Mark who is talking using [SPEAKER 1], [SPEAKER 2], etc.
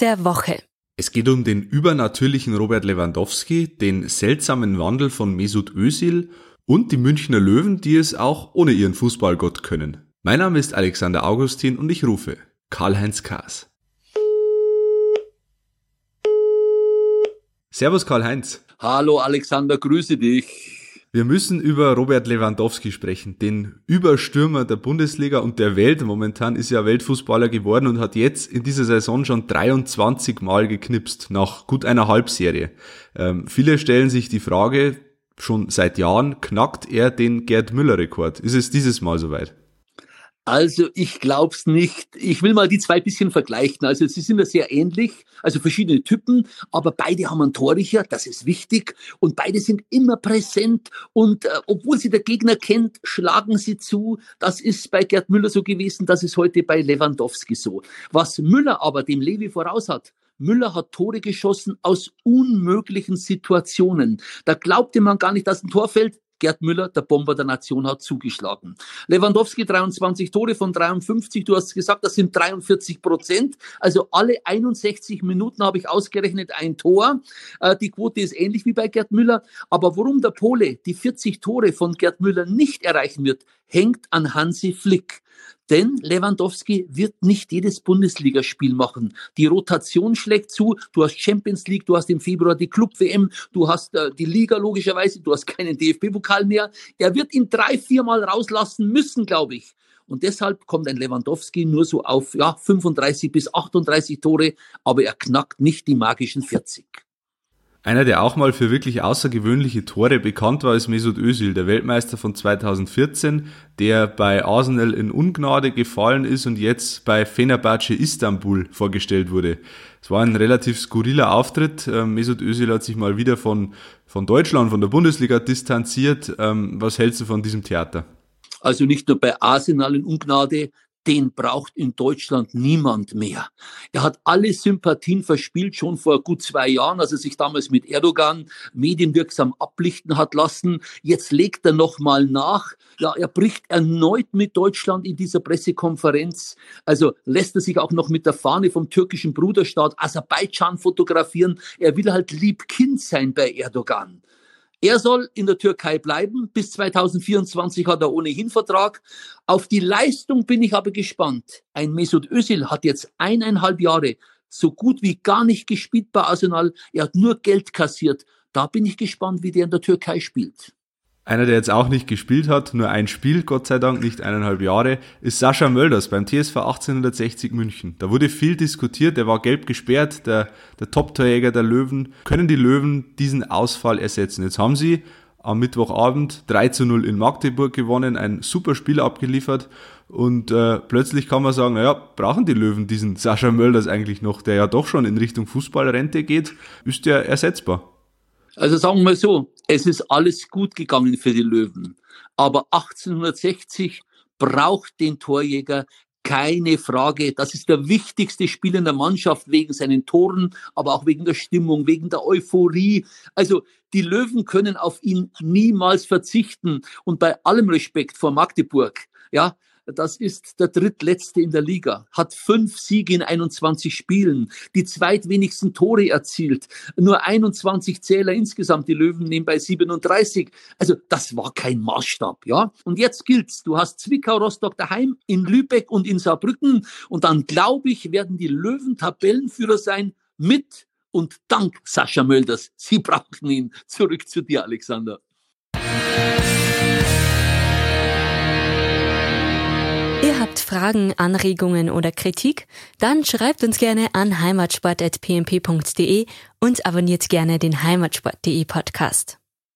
[SPEAKER 1] der Woche.
[SPEAKER 2] Es geht um den übernatürlichen Robert Lewandowski, den seltsamen Wandel von Mesut Özil und die Münchner Löwen, die es auch ohne ihren Fußballgott können. Mein Name ist Alexander Augustin und ich rufe Karl-Heinz Kaas. Servus Karl-Heinz.
[SPEAKER 3] Hallo Alexander, grüße dich.
[SPEAKER 2] Wir müssen über Robert Lewandowski sprechen, den Überstürmer der Bundesliga und der Welt. Momentan ist er Weltfußballer geworden und hat jetzt in dieser Saison schon 23 Mal geknipst, nach gut einer Halbserie. Ähm, viele stellen sich die Frage, schon seit Jahren knackt er den Gerd Müller-Rekord. Ist es dieses Mal soweit?
[SPEAKER 3] Also ich glaub's nicht. Ich will mal die zwei bisschen vergleichen. Also sie sind ja sehr ähnlich, also verschiedene Typen, aber beide haben einen Torrichter, das ist wichtig. Und beide sind immer präsent. Und äh, obwohl sie der Gegner kennt, schlagen sie zu. Das ist bei Gerd Müller so gewesen, das ist heute bei Lewandowski so. Was Müller aber dem Levi voraus hat, Müller hat Tore geschossen aus unmöglichen Situationen. Da glaubte man gar nicht, dass ein Tor fällt. Gerd Müller, der Bomber der Nation, hat zugeschlagen. Lewandowski 23 Tore von 53, du hast gesagt, das sind 43 Prozent. Also alle 61 Minuten habe ich ausgerechnet ein Tor. Äh, die Quote ist ähnlich wie bei Gerd Müller. Aber warum der Pole die 40 Tore von Gerd Müller nicht erreichen wird, hängt an Hansi Flick. Denn Lewandowski wird nicht jedes Bundesligaspiel machen. Die Rotation schlägt zu. Du hast Champions League, du hast im Februar die Club-WM, du hast äh, die Liga logischerweise, du hast keinen DFB-Pokal mehr. Er wird ihn drei, viermal rauslassen müssen, glaube ich. Und deshalb kommt ein Lewandowski nur so auf ja, 35 bis 38 Tore, aber er knackt nicht die magischen 40.
[SPEAKER 2] Einer, der auch mal für wirklich außergewöhnliche Tore bekannt war, ist Mesut Özil, der Weltmeister von 2014, der bei Arsenal in Ungnade gefallen ist und jetzt bei Fenerbahce Istanbul vorgestellt wurde. Es war ein relativ skurriler Auftritt. Ähm, Mesut Özil hat sich mal wieder von, von Deutschland, von der Bundesliga distanziert. Ähm, was hältst du von diesem Theater?
[SPEAKER 3] Also nicht nur bei Arsenal in Ungnade, den braucht in Deutschland niemand mehr. Er hat alle Sympathien verspielt, schon vor gut zwei Jahren, als er sich damals mit Erdogan medienwirksam ablichten hat lassen. Jetzt legt er nochmal nach. Ja, er bricht erneut mit Deutschland in dieser Pressekonferenz. Also lässt er sich auch noch mit der Fahne vom türkischen Bruderstaat Aserbaidschan fotografieren. Er will halt lieb Kind sein bei Erdogan. Er soll in der Türkei bleiben. Bis 2024 hat er ohnehin Vertrag. Auf die Leistung bin ich aber gespannt. Ein Mesut Özil hat jetzt eineinhalb Jahre so gut wie gar nicht gespielt bei Arsenal. Er hat nur Geld kassiert. Da bin ich gespannt, wie der in der Türkei spielt.
[SPEAKER 2] Einer, der jetzt auch nicht gespielt hat, nur ein Spiel, Gott sei Dank, nicht eineinhalb Jahre, ist Sascha Mölders beim TSV 1860 München. Da wurde viel diskutiert, er war gelb gesperrt, der, der Top-Torjäger der Löwen. Können die Löwen diesen Ausfall ersetzen? Jetzt haben sie am Mittwochabend 3 zu 0 in Magdeburg gewonnen, ein super Spiel abgeliefert und äh, plötzlich kann man sagen, naja, brauchen die Löwen diesen Sascha Mölders eigentlich noch, der ja doch schon in Richtung Fußballrente geht, ist der ersetzbar?
[SPEAKER 3] Also sagen wir so, es ist alles gut gegangen für die Löwen. Aber 1860 braucht den Torjäger keine Frage. Das ist der wichtigste Spieler in der Mannschaft wegen seinen Toren, aber auch wegen der Stimmung, wegen der Euphorie. Also die Löwen können auf ihn niemals verzichten. Und bei allem Respekt vor Magdeburg, ja, das ist der drittletzte in der Liga, hat fünf Siege in 21 Spielen, die zweitwenigsten Tore erzielt, nur 21 Zähler insgesamt, die Löwen nehmen bei 37. Also das war kein Maßstab, ja. Und jetzt gilt's, du hast Zwickau, Rostock daheim, in Lübeck und in Saarbrücken und dann glaube ich, werden die Löwen Tabellenführer sein mit und dank Sascha Mölders. Sie brauchen ihn. Zurück zu dir, Alexander.
[SPEAKER 1] Habt Fragen, Anregungen oder Kritik, dann schreibt uns gerne an heimatsport.pmp.de und abonniert gerne den heimatsport.de Podcast.